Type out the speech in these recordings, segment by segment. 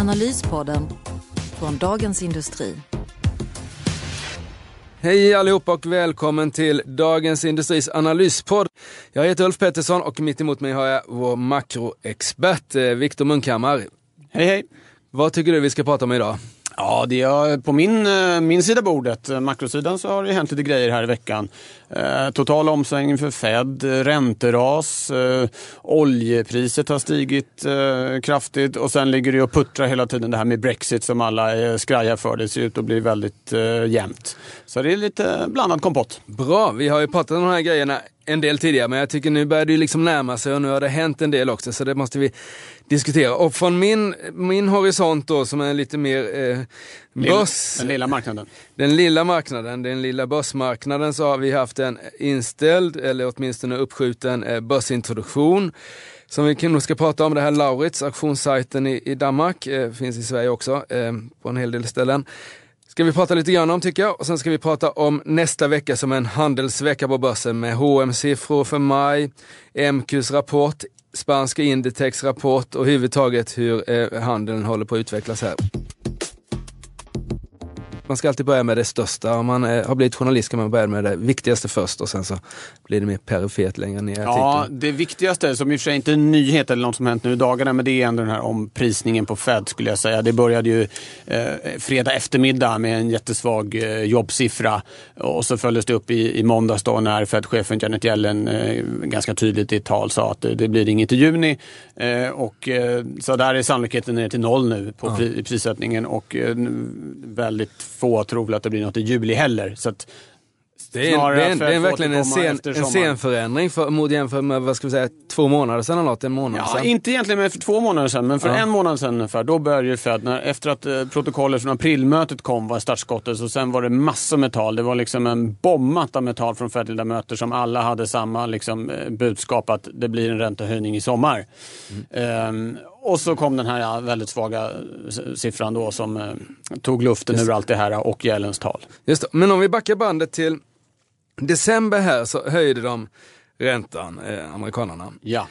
Analyspodden från Dagens Industri. Hej allihopa och välkommen till Dagens Industris analyspodd. Jag heter Ulf Pettersson och mitt emot mig har jag vår makroexpert eh, Viktor Munkhammar. Hej hej! Vad tycker du vi ska prata om idag? Ja, det är eh, på min, eh, min sida bordet, eh, makrosidan, så har det hänt lite grejer här i veckan. Eh, total omsvängning för Fed, ränteras, eh, oljepriset har stigit eh, kraftigt och sen ligger det och puttrar hela tiden det här med Brexit som alla skrajar för. Det ser ut att bli väldigt jämnt. Så det är lite blandad kompott. Bra, vi har ju pratat om de här grejerna en del tidigare, men jag tycker nu börjar det ju liksom närma sig och nu har det hänt en del också, så det måste vi diskutera. Och från min, min horisont då, som är lite mer eh, börs... Den lilla marknaden. Den lilla marknaden, den lilla börsmarknaden, så har vi haft en inställd, eller åtminstone uppskjuten, eh, börsintroduktion. Som vi nog ska prata om, det här Lauritz, auktionssajten i, i Danmark, eh, finns i Sverige också, eh, på en hel del ställen ska vi prata lite grann om tycker jag. Och sen ska vi prata om nästa vecka som en handelsvecka på börsen med hm siffror för maj, MQs rapport, spanska Inditex rapport och överhuvudtaget hur eh, handeln håller på att utvecklas här. Man ska alltid börja med det största. Om man eh, har blivit journalist kan man börja med det viktigaste först och sen så blir det mer perifert längre ner Ja, det viktigaste, som i och för sig inte är en nyhet eller något som hänt nu i dagarna, men det är ändå den här omprisningen på Fed skulle jag säga. Det började ju eh, fredag eftermiddag med en jättesvag eh, jobbsiffra och så följdes det upp i, i måndags då när Fed-chefen Janet Yellen eh, ganska tydligt i ett tal sa att det, det blir inget i juni. Eh, och, eh, så där är sannolikheten ner till noll nu på i prissättningen och eh, väldigt få tror väl att det blir något i juli heller. Så att, Det är, en, det är, en, det är verkligen en sen, en sommaren. sen förändring för, mot jämfört med vad ska vi säga, två månader sedan eller något, en månad Ja, sedan. inte egentligen med för två månader sedan, men för Ja. en månad sedan ungefär. Då började ju Fed, när, efter att eh, protokollet från aprilmötet kom var startskottet, så sen var det massor med tal. Det var liksom en bombmatta med tal från Fed möten som alla hade samma liksom, eh, budskap att det blir en räntehöjning i sommar. Ehm, och så kom den här väldigt svaga eh, siffran då som eh, tog luften ur allt det här och Yellens tal. Just det. Men om vi backar bandet till december här så höjde de räntan, eh, amerikanerna. Ja.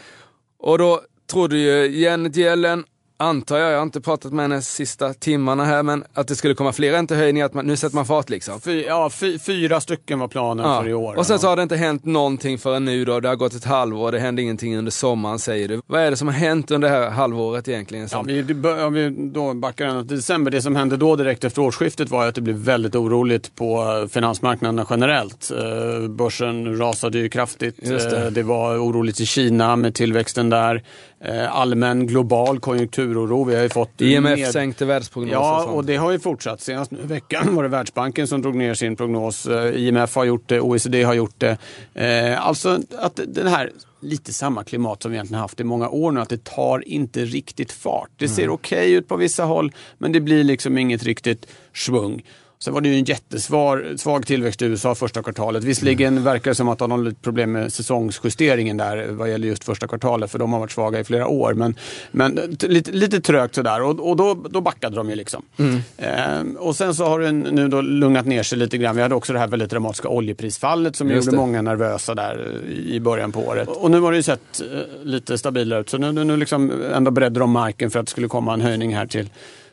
Och då trodde ju Janet Yellen, antar jag, jag har inte pratat med henne sista timmarna här, men att det skulle komma fler räntehöjningar, att man, nu sätter man fart liksom. Fy, ja, fy, fyra stycken var planen Ja. för i år. Och sen så har det inte hänt någonting förrän nu då, det har gått ett halvår, det hände ingenting under sommaren säger du. Vad är det som har hänt under det här halvåret egentligen? Ja, vi, om vi då backar ända till december. Det som hände då direkt efter årsskiftet var att det blev väldigt oroligt på eh, finansmarknaderna generellt. Eh, Börsen rasade ju kraftigt. Det. Eh, det var oroligt i Kina med tillväxten där. Eh, Allmän global konjunkturoro. Vi har ju fått IMF med- sänkte världsprognoser Ja, och och det har ju fortsatt. Senast nu i veckan var det Världsbanken som drog ner sin prognos. Eh, IMF har gjort det, OECD har gjort det. Eh, alltså att det här, lite samma klimat som vi egentligen haft i många år nu, att det tar inte riktigt fart. Det ser okej ut på vissa håll, men det blir liksom inget riktigt svung. Sen var det ju en jättesvag svag tillväxt i USA första kvartalet. Visserligen verkar det som att de har lite problem med säsongsjusteringen där vad gäller just första kvartalet, för de har varit svaga i flera år. Men, men lite, lite trögt sådär och, och då, då backade de ju liksom. Ehm, och sen så har den nu då lugnat ner sig lite grann. Vi hade också det här väldigt dramatiska oljeprisfallet som Just gjorde det. många nervösa där i början på året. Och nu har det ju sett eh, lite stabilare ut. Så nu, nu, nu liksom ändå beredde de marken för att det skulle komma en höjning här till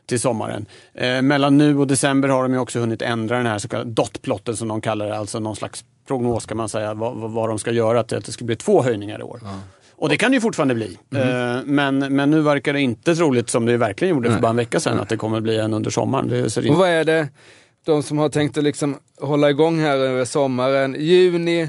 till sommaren. Eh, mellan nu och december har de ju också hunnit ändra den här så kallade dotplotten som de kallar det, alltså någon slags prognos kan man säga vad, vad, de ska göra till att det ska bli två höjningar i år. Och det kan det ju fortfarande bli. Eh, men, men nu verkar det inte troligt som det verkligen gjorde för bara en vecka sedan att det kommer bli en under sommaren. Det Och vad är det, de som har tänkt att liksom hålla igång här över sommaren, juni,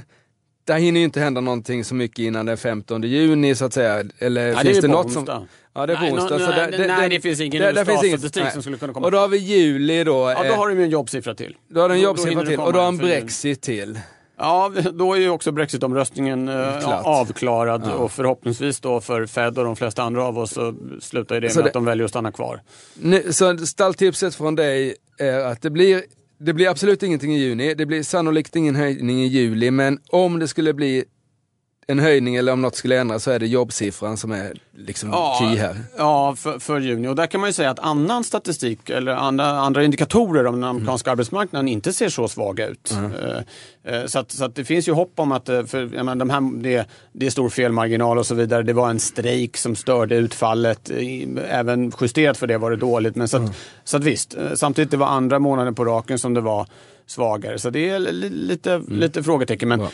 där hinner ju inte hända någonting så mycket innan den 15 juni så att säga. Eller Ja, det finns det på något onsdag. som... Ja, det är på Nej, onsdag. nå- så nej, där- nej, det finns ingen där- där finns inget- statistik som skulle kunna komma. Och då har vi juli då. Ja, då eh, har de ju en jobbsiffra till. då har du en jobbsiffra det till och då har en. Brexit till. Ja, då är ju också Brexitomröstningen eh, avklarad Ja. och förhoppningsvis då för Fed och de flesta andra av oss så slutar ju det Så med det- att de väljer att stanna kvar. Nu, så stalltipset från dig är att det blir, det blir absolut ingenting i juni, det blir sannolikt ingen höjning i juli, men om det skulle bli en höjning eller om något skulle ändras så är det jobbsiffran som är liksom key här. Ja, för, för juni. Och där kan man ju säga att annan statistik eller andra, andra indikatorer om den amerikanska arbetsmarknaden inte ser så svaga ut. Eh, eh, Så, att, så att det finns ju hopp om att eh, för, menar, de här, det, det är stor felmarginal och så vidare. Det var en strejk som störde utfallet. Även justerat för det var det dåligt. Men så, att, så att visst, samtidigt det var andra månaden på raken som det var svagare. Så det är li, lite, lite frågetecken. Men Ja.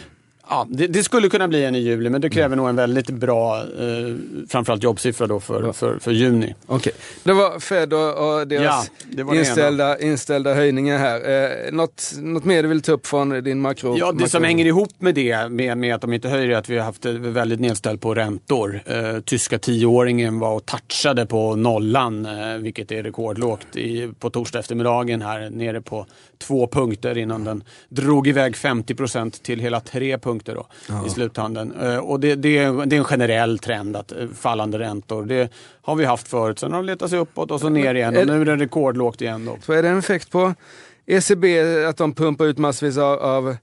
Ja, det, det skulle kunna bli en i juli men det kräver nog en väldigt bra, eh, framförallt jobbsiffra då för, för, för juni. Okej, det var Fed och, och deras Ja, inställda, inställda höjningar här. Eh, något, något mer du vill ta upp från din makro? Ja, det som makro- hänger ihop med det, med, med att de inte höjer, är att vi har haft väldigt nedställt på räntor. Eh, tyska tioåringen var och touchade på nollan, eh, vilket är rekordlågt i, på torsdag eftermiddagen här, nere på två punkter innan den drog iväg 50 procent till hela tre punkter då, i sluthandeln. Eh, och det, det, är, det är en generell trend att eh, fallande räntor, det har vi haft förut. Sen har de letat sig uppåt och så ner igen och nu är det rekordlågt igen. Då. Så är det en effekt på ECB att de pumpar ut massvis av, av,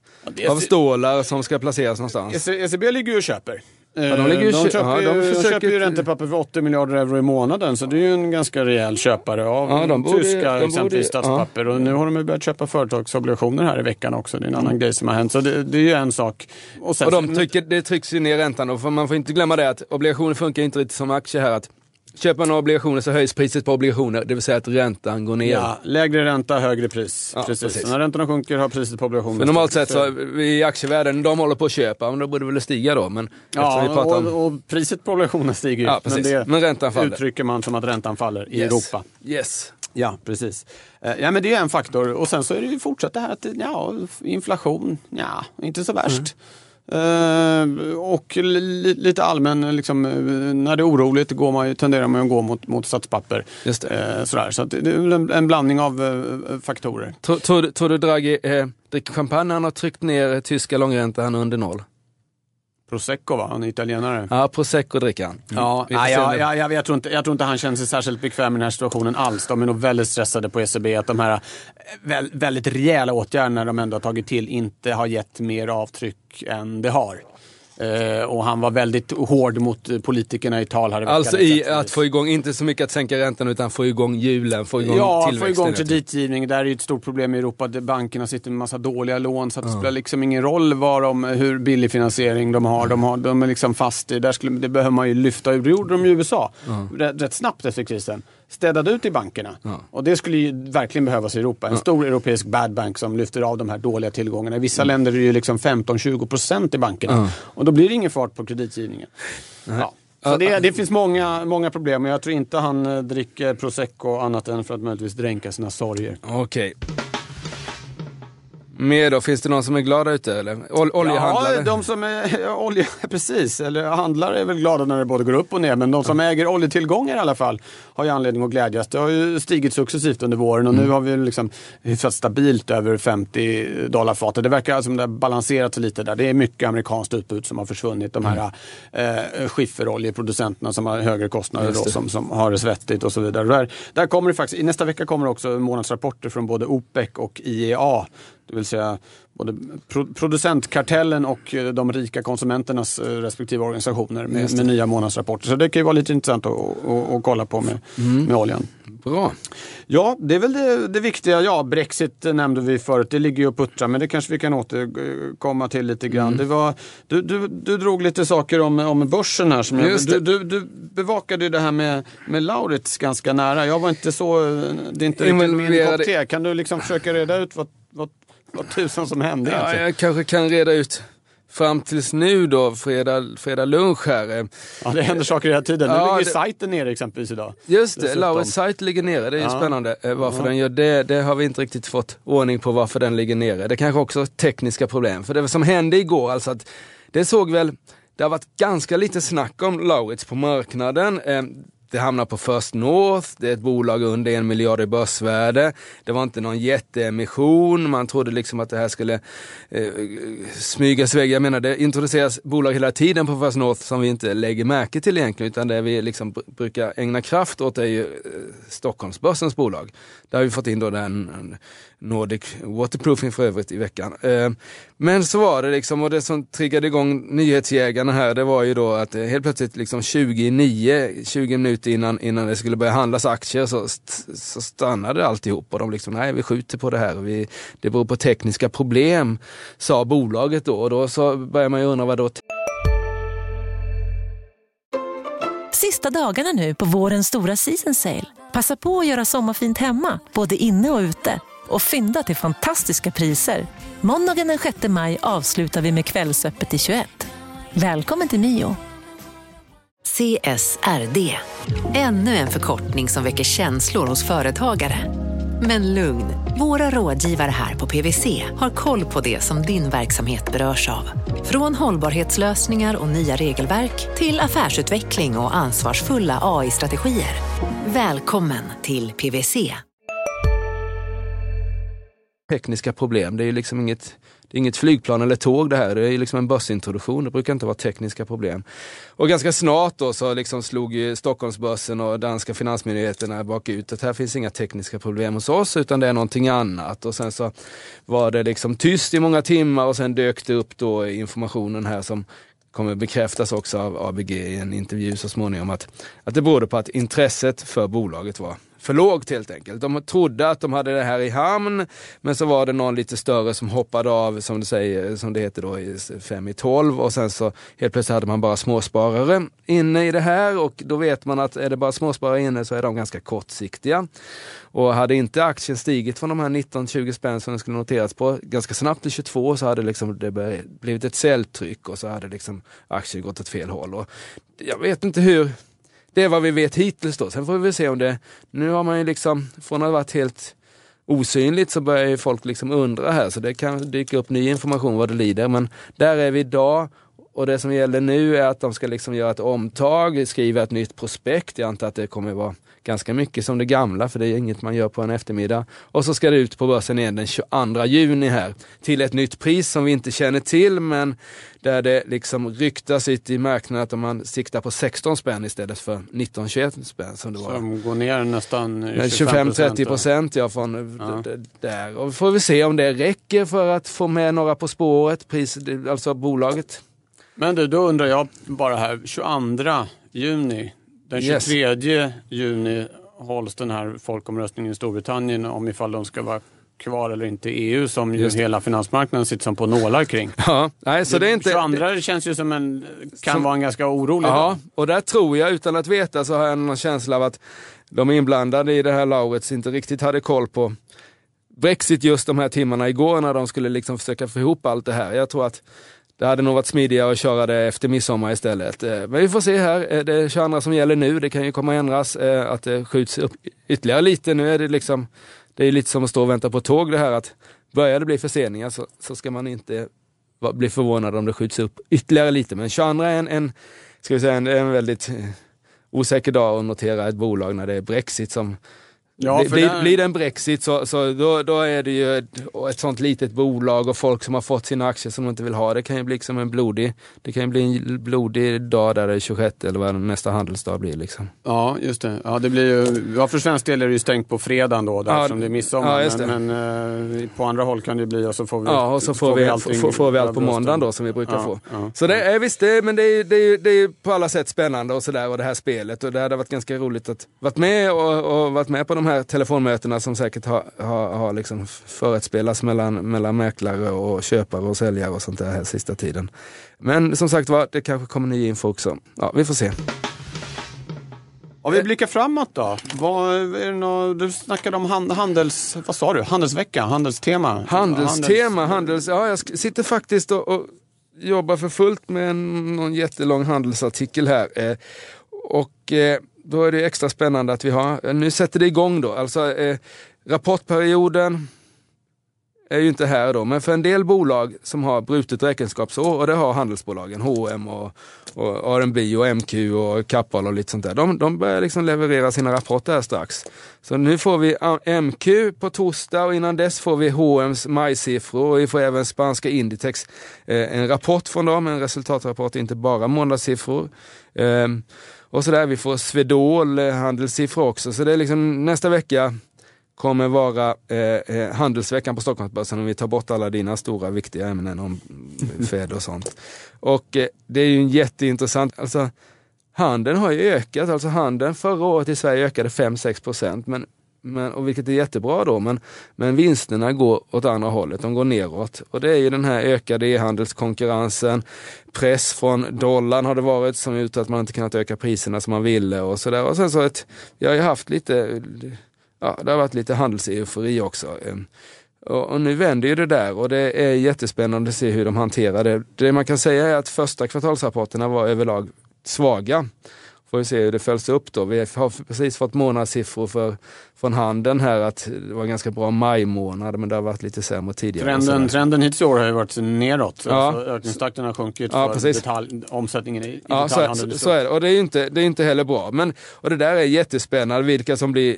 av stålar som ska placeras någonstans? EC- ECB ligger ju och köper. Ja, de ligger ju de, kö- köper, ja, ju, de de försöker- köper ju räntepapper för 80 miljarder euro i månaden så det är ju en ganska rejäl köpare av Ja, de borde- tyska de borde- exempelvis statspapper. Och nu har de ju börjat köpa företagsobligationer här i veckan också. Det är en annan grej som har hänt. Så det, det är ju en sak. Och, sen, Och de trycker, det trycks ju ner räntan och man får inte glömma det att obligationer funkar inte riktigt som aktier här. Att köper man obligationer så höjs priset på obligationer, det vill säga att räntan går ner. Ja, lägre ränta, högre pris. Ja, precis. precis. När räntorna sjunker har priset på obligationer För normalt sett så i aktievärlden, de håller på att köpa, men då borde det väl stiga då. Men Ja, vi pratar om... och, och priset på obligationer stiger ju. Ja. Men det Men räntan faller. uttrycker man som att räntan faller i Yes. Europa. Yes. Ja, precis. Eh, Ja, men det är en faktor. Och sen så är det ju fortsatt det här att ja, inflation, ja, inte så värst. Eh, och li, lite allmän, liksom, eh, när det är oroligt går man, tenderar man att gå mot, mot statspapper. Just det. Eh, sådär. Så det är en, en blandning av faktorer. Tror, tror, tror du Draghi eh, dricker champagne när han har tryckt ner tyska långräntan under noll? Prosecco va, han är italienare. Ja, prosecco dricker han. Ja, nej, om ja, det- ja, jag, jag, tror inte, jag tror inte han känner sig särskilt bekväm i den här situationen alls. De är nog väldigt stressade på ECB att de här eh, väl, väldigt rejäla åtgärderna de ändå har tagit till inte har gett mer avtryck än det har. Eh, och han var väldigt hård mot eh, politikerna i tal här i. Alltså i exempelvis. att få igång, inte så mycket att sänka räntan utan få igång hjulen, få igång Ja, få tillväxten. igång kreditgivning. Där är ju ett stort problem i Europa. där Bankerna sitter med massa dåliga lån så att det spelar liksom ingen roll vad de, hur billig finansiering de har. De, har, de är liksom fast i, där skulle, det behöver man ju lyfta ur. Det gjorde de i USA rätt, rätt snabbt efter krisen. Städade ut i bankerna. Och det skulle ju verkligen behövas i Europa. En stor europeisk bad bank som lyfter av de här dåliga tillgångarna. I vissa länder är det ju liksom 15-20% i bankerna. Och då blir det ingen fart på kreditgivningen. Ja. Så det, det finns många, många problem och jag tror inte han eh, dricker prosecco annat än för att möjligtvis dränka sina sorger. Okej. Mer då? Finns det någon som är glad där ute eller? Ol- oljehandlare? Ja, de som är ja, olja, precis, eller handlare är väl glada när det både går upp och ner. Men de som äger oljetillgångar i alla fall har ju anledning att glädjas. Det har ju stigit successivt under våren och nu har vi liksom hyfsat stabilt över 50 dollar fatet. Det verkar som det har balanserat sig lite där. Det är mycket amerikanskt utbud som har försvunnit. De här eh, skifferoljeproducenterna som har högre kostnader då, som, som har det svettigt och så vidare. Där, där kommer det faktiskt, i nästa vecka kommer också månadsrapporter från både OPEC och IEA. Det vill säga både pro producentkartellen och eh, de rika konsumenternas eh, respektive organisationer med, med nya månadsrapporter. Så det kan ju vara lite intressant att, att, att kolla på med, med oljan. Bra. Ja, det är väl det, det viktiga. Ja, Brexit nämnde vi förut. Det ligger ju och puttrar, men det kanske vi kan återkomma till lite grann. Det var, du, du, du drog lite saker om, om börsen här. Som jag, du, du, du bevakade ju det här med, med Lauritz ganska nära. Jag var inte så... Det är inte riktigt min kopp. Kan du liksom försöka reda ut vad, vad, vad tusan som hände Ja, jag kanske kan reda ut fram tills nu då, fredag, fredag lunch här. eh, Ja, det händer saker hela tiden. Nu Ja, ligger det- sajten nere exempelvis idag. Just det. Lauritz sajt ligger nere, det är ju Ja. spännande. Eh, Varför den gör det, det har vi inte riktigt fått ordning på varför den ligger nere. Det kanske också är tekniska problem. För det som hände igår, alltså att det såg väl, det har varit ganska lite snack om Lauritz på marknaden. Det hamnar på First North, det är ett bolag under en miljard i börsvärde. Det var inte någon jätteemission, man trodde liksom att det här skulle eh, smygas iväg. Jag menar det introduceras bolag hela tiden på First North som vi inte lägger märke till egentligen, utan det vi liksom brukar ägna kraft åt är ju eh, Stockholmsbörsens bolag. Där har vi fått in då den Nordic Waterproofing för övrigt i veckan. Eh, men så var det liksom, och det som triggade igång nyhetsjägarna här, det var ju då att eh, helt plötsligt liksom 29, 20 minuter innan, innan det skulle börja handlas aktier så, så stannade alltihop och de liksom, nej vi skjuter på det här, vi, det beror på tekniska problem, sa bolaget då. Och då så börjar man ju undra vad då Sista dagarna nu på vårens stora season sale. Passa på att göra sommarfint hemma, både inne och ute och fynda till fantastiska priser. Måndagen den 6 maj avslutar vi med Kvällsöppet i 21. Välkommen till Mio. CSRD, ännu en förkortning som väcker känslor hos företagare. Men lugn, våra rådgivare här på PWC har koll på det som din verksamhet berörs av. Från hållbarhetslösningar och nya regelverk till affärsutveckling och ansvarsfulla AI-strategier. Välkommen till PWC tekniska problem. Det är liksom inget, det är inget flygplan eller tåg det här. Det är liksom en börsintroduktion. Det brukar inte vara tekniska problem. Och ganska snart då så liksom slog Stockholmsbörsen och danska finansmyndigheterna bakut att här finns inga tekniska problem hos oss utan det är någonting annat. Och sen så var det liksom tyst i många timmar och sen dök det upp då informationen här som kommer bekräftas också av ABG i en intervju så småningom att, att det berodde på att intresset för bolaget var för lågt helt enkelt. De trodde att de hade det här i hamn, men så var det någon lite större som hoppade av, som det, säger, som det heter då, i 5 i 12 och sen så helt plötsligt hade man bara småsparare inne i det här och då vet man att är det bara småsparare inne så är de ganska kortsiktiga. Och hade inte aktien stigit från de här 19-20 spänn som den skulle noteras på ganska snabbt till 22 så hade liksom det blivit ett säljtryck och så hade liksom aktien gått åt fel håll. Och jag vet inte hur det är vad vi vet hittills då. Sen får vi väl se om det... Nu har man ju liksom, från att ha varit helt osynligt så börjar ju folk liksom undra här. Så det kan dyka upp ny information vad det lider. Men där är vi idag och det som gäller nu är att de ska liksom göra ett omtag, skriva ett nytt prospekt. Jag antar att det kommer vara ganska mycket som det gamla, för det är inget man gör på en eftermiddag. Och så ska det ut på börsen igen den 22 juni här till ett nytt pris som vi inte känner till, men där det liksom ryktas ut i marknaden att man siktar på 16 spänn istället för 19-21 spänn som det var. Som går ner nästan 25-30 procent ja, från ja. där. Och får vi se om det räcker för att få med några På spåret, pris, alltså bolaget. Men du, då undrar jag bara här, 22 juni, den 23 yes. juni hålls den här folkomröstningen i Storbritannien om ifall de ska vara kvar eller inte i EU som ju hela finansmarknaden sitter som på nålar kring. Ja, nej, så det, är inte, 22 det känns ju som en, kan som, vara en ganska orolig Ja, dag. och där tror jag, utan att veta, så har jag någon känsla av att de inblandade i det här Laurits inte riktigt hade koll på Brexit just de här timmarna igår när de skulle liksom försöka få ihop allt det här. Jag tror att det hade nog varit smidigare att köra det efter midsommar istället. Eh, men vi får se här. Eh, det är 22 som gäller nu. Det kan ju komma att ändras. Eh, att det skjuts upp ytterligare lite. Nu är det liksom, det är lite som att stå och vänta på tåg det här att börjar det bli förseningar så, så ska man inte bli förvånad om det skjuts upp ytterligare lite. Men 22 är en, en, ska vi säga, en, en väldigt osäker dag att notera ett bolag när det är Brexit som Ja, blir, blir det en Brexit så, så då, då, är det ju ett, ett sånt litet bolag och folk som har fått sina aktier som de inte vill ha. Det kan ju bli liksom en blodig, det kan bli en blodig dag där det är 26 eller vad nästa handelsdag blir. Liksom. Ja, just det. Ja, det blir ju, ja, för svensk del är det ju stängt på fredagen då, där ja, som det är midsommar. Ja, men, men eh, på andra håll kan det bli och så får vi Ja, och så får, får vi, allting, får, får vi allt på måndagen då som vi brukar ja, få. Så det är visst, det, men det är, det, är, det är på alla sätt spännande och sådär och det här spelet och det hade varit ganska roligt att varit med och, och varit med på de här telefonmötena som säkert har, har, har liksom förutspelats mellan, mellan mäklare och köpare och säljare och sånt där här sista tiden. Men som sagt var, det kanske kommer ny info också. Ja, vi får se. Om vi blickar framåt då. Vad, är det något, du snackade om handels... Vad sa du? Handelsvecka? Handelstema? Handelstema, handels... Ja, jag sitter faktiskt och, och jobbar för fullt med en, någon jättelång handelsartikel här. Eh, och eh, då är det extra spännande att vi har, nu sätter det igång då, alltså eh, rapportperioden är ju inte här då, men för en del bolag som har brutet räkenskapsår, och det har handelsbolagen, H&M och, och R&B och MQ och Kappahl och lite sånt där. De, de börjar liksom leverera sina rapporter här strax. Så nu får vi MQ på torsdag och innan dess får vi H&M's majsiffror och vi får även spanska Inditex, eh, en rapport från dem, en resultatrapport, inte bara måndagssiffror. Eh, och sådär, vi får Swedol handelssiffror också, så det är liksom nästa vecka kommer vara eh, eh handelsveckan på Stockholmsbörsen om vi tar bort alla dina stora viktiga ämnen om Fed och sånt. Och eh, det är ju jätteintressant, alltså handeln har ju ökat, alltså handeln förra året i Sverige ökade 5-6 procent, men, men, och vilket är jättebra då, men, men vinsterna går åt andra hållet, de går neråt. Och det är ju den här ökade e-handelskonkurrensen, press från dollarn har det varit som gjort att man inte kunnat öka priserna som man ville och sådär. Och sen så ett, vi har ju haft lite ja, det har varit lite handelseufori också. Ehm, och, och, nu vänder ju det där och det är jättespännande att se hur de hanterar det. Det man kan säga är att första kvartalsrapporterna var överlag svaga. Får vi se hur det följs upp då. Vi har precis fått månadssiffror för, från handeln här att det var ganska bra majmånad men det har varit lite sämre tidigare. Trenden, trenden hittills i år har ju varit neråt. Ja. Alltså, ökningstakten har sjunkit ja, för detalj, omsättningen i, i ja, detaljhandeln. Så, så, är det och det är inte, det är inte heller bra. Men, och det där är jättespännande vilka som blir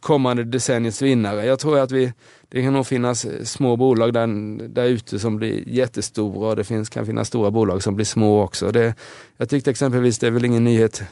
kommande decenniets vinnare. Jag tror att vi, det kan nog finnas små bolag där, där ute som blir jättestora och det finns, kan finnas stora bolag som blir små också. Det, jag tyckte exempelvis, det är väl ingen nyhet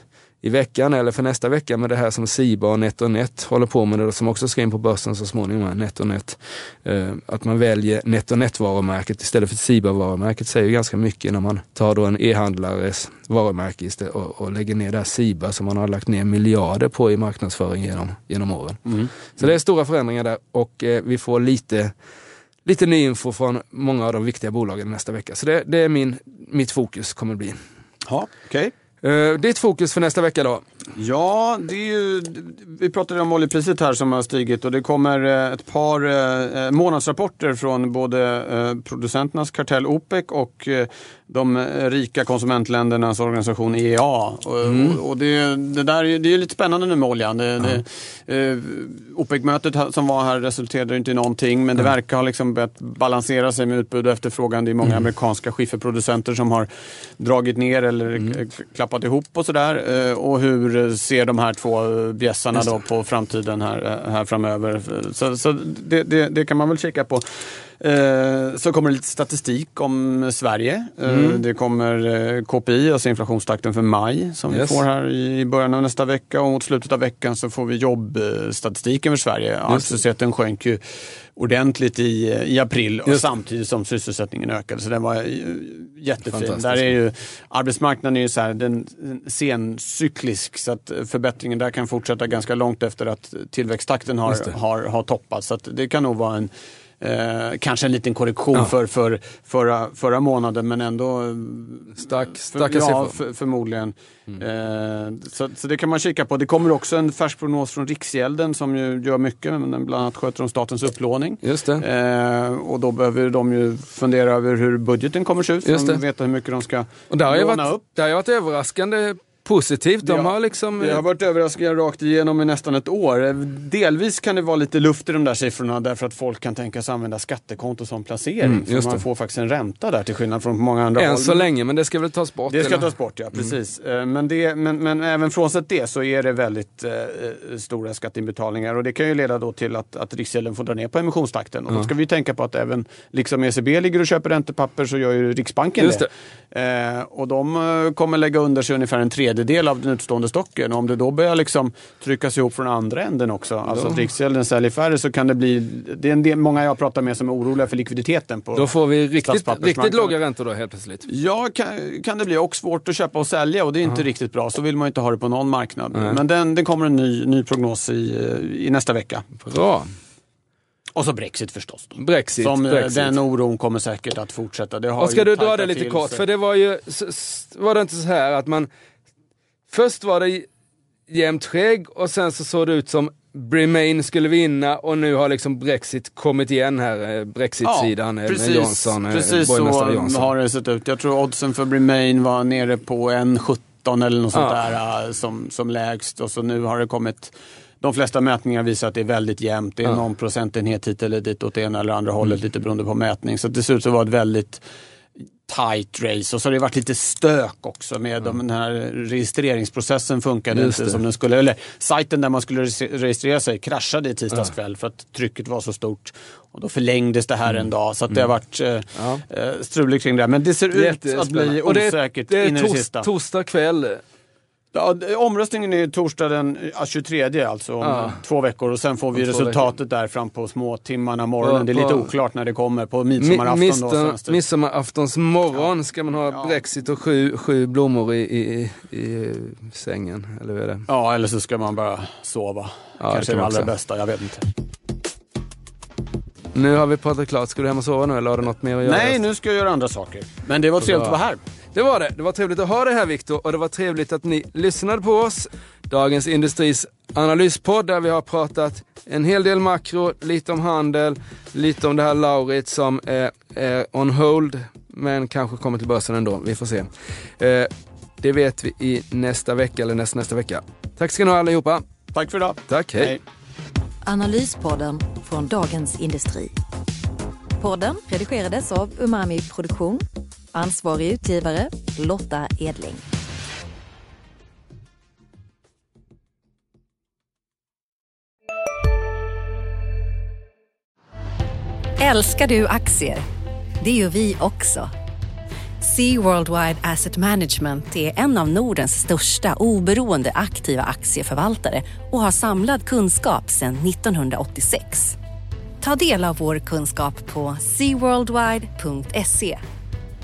i veckan eller för nästa vecka med det här som Siba och NetOnNet håller på med det som också ska in på börsen så småningom, NetOnNet. Eh, att man väljer NetOnNet-varumärket istället för Siba-varumärket säger ganska mycket när man tar då en e-handlares varumärke istället och, och lägger ner det här Siba som man har lagt ner miljarder på i marknadsföring genom, genom åren. Mm. Så det är stora förändringar där och eh, vi får lite lite ny info från många av de viktiga bolagen nästa vecka. Så det, det är min, mitt fokus kommer bli. Ja, okay. Uh, ditt fokus för nästa vecka då? Ja, det är ju, vi pratade om oljepriset här som har stigit och det kommer eh, ett par eh, månadsrapporter från både eh, producenternas kartell OPEC och eh, de rika konsumentländernas organisation EEA. Mm. Och, det, det, där, det är lite spännande nu med oljan. Det, det, eh, OPEC-mötet som var här resulterade inte i någonting men det mm. verkar ha liksom börjat balansera sig med utbud och efterfrågan. Det är många mm. amerikanska skifferproducenter som har dragit ner eller mm. klappat ihop och sådär. Eh, och hur ser de här två bjässarna då på framtiden här, eh, här framöver? Så, så det, det, det kan man väl kika på. Eh, så kommer det lite statistik om Sverige. Eh, mm. Det kommer eh, KPI, alltså inflationstakten för maj, som yes. vi får här i början av nästa vecka. Och mot slutet av veckan så får vi jobbstatistiken för Sverige. Arbetslösheten sjönk ju ordentligt i, i april och samtidigt som sysselsättningen ökade. Så den var jättefin. Där är ju, arbetsmarknaden är ju så här, den, sencyklisk så att förbättringen där kan fortsätta ganska långt efter att tillväxttakten har, har, har toppat. Så det kan nog vara en Eh, kanske en liten korrektion ja. för, för förra, förra månaden men ändå Stark, starka för, ja, för, förmodligen. Mm. Eh, så, så, det kan man kika på. Det kommer också en färsk prognos från Riksgälden som ju gör mycket, men bland annat sköter de statens upplåning. Just. Eh, och då behöver de ju fundera över hur budgeten kommer se ut, så de veta hur mycket de ska och låna varit, upp. Det har ju varit överraskande positivt. De har liksom... Det har varit överraskningar rakt igenom i nästan ett år. Delvis kan det vara lite luft i de där siffrorna därför att folk kan tänka sig använda skattekonto som placering. Mm, man får faktiskt en ränta där till skillnad från många andra Än håll. så länge, men det ska väl tas bort? Det ska eller? tas bort, ja. Precis. Mm. Men, det, men, men även frånsett det så är det väldigt eh, stora skatteinbetalningar och det kan ju leda då till att, att Riksgälden får dra ner på emissionstakten. Och ja. då ska vi tänka på att även, liksom ECB ligger och köper räntepapper så gör ju Riksbanken Just det. det. Eh, och de eh, kommer lägga under sig ungefär en tredjedel tredjedel av den utstående stocken. Och om det då börjar liksom tryckas ihop från andra änden också, alltså att Riksgälden säljer färre, så kan det bli... Det är en del, många jag pratar med som är oroliga för likviditeten på Då får vi riktigt, riktigt låga räntor då helt plötsligt? Ja, kan, kan det bli. Och svårt att köpa och sälja och det är inte -huh. riktigt bra. Så vill man inte ha det på någon marknad. -huh. Men den, den kommer en ny, ny prognos i, i nästa vecka. Bra. Och så Brexit förstås. Då. Brexit, Som, eh, Brexit. Den oron kommer säkert att fortsätta. Det har och ska du dra det lite kort? För det var ju, var det inte så här att man Först var det jämnt skägg och sen så såg det ut som Remain skulle vinna och nu har liksom Brexit kommit igen här, eh, Brexit-sidan ja, precis, med Johnson. Eh, precis så Johnson. har det sett ut. Jag tror oddsen för Remain var nere på en 17 eller något sånt ja. där eh, som, som lägst och så nu har det kommit De flesta mätningar visar att det är väldigt jämnt. Det är Ja. någon procentenhet hit eller dit åt det ena eller andra hållet lite beroende på mätning. Så det ser ut att vara ett väldigt tight race och så har det varit lite stök också med de, den här registreringsprocessen funkade Just inte det. som den skulle. Eller sajten där man skulle re- registrera sig kraschade i tisdags kväll för att trycket var så stort. Och då förlängdes det här en dag så att det har varit eh, Mm. Ja. eh, struligt kring det. Men det ser ut att bli Och det är- osäkert det är in i det sista. Torsdag kväll. Ja, det- omröstningen är torsdag den ja, 23, alltså om Ja. två veckor. Och sen får vi resultatet där fram på småtimmarna morgonen. På- det är lite oklart när det kommer. På Mi- midsommarafton då. svensk tid. Midsommaraftons morgon ska man ha Ja. Brexit och sju, sju blommor i, i, i sängen. Eller vad är det? Ja, eller så ska man bara sova. Ja, det Kanske kan det man allra också. bästa, jag vet inte. Nu har vi pratat klart. Ska du hem och sova nu eller har du något mer att göra? Nej, nu ska jag göra andra saker. Men det var trevligt att vara här. Det var det. Det var trevligt att ha dig här Viktor och det var trevligt att ni lyssnade på oss. Dagens Industris analyspodd där vi har pratat en hel del makro, lite om handel, lite om det här Laurit som är, är on hold men kanske kommer till börsen ändå. Vi får se. Eh, det vet vi i nästa vecka eller nästa, nästa vecka. Tack ska ni ha allihopa. Tack för idag. Tack, hej. Analyspodden från Dagens Industri. Podden redigerades av Umami Produktion. Ansvarig utgivare Lotta Edling. Älskar du aktier? Det gör vi också. Sea Worldwide Asset Management är en av Nordens största oberoende aktiva aktieförvaltare och har samlad kunskap sedan 1986. Ta del av vår kunskap på seaworldwide.se.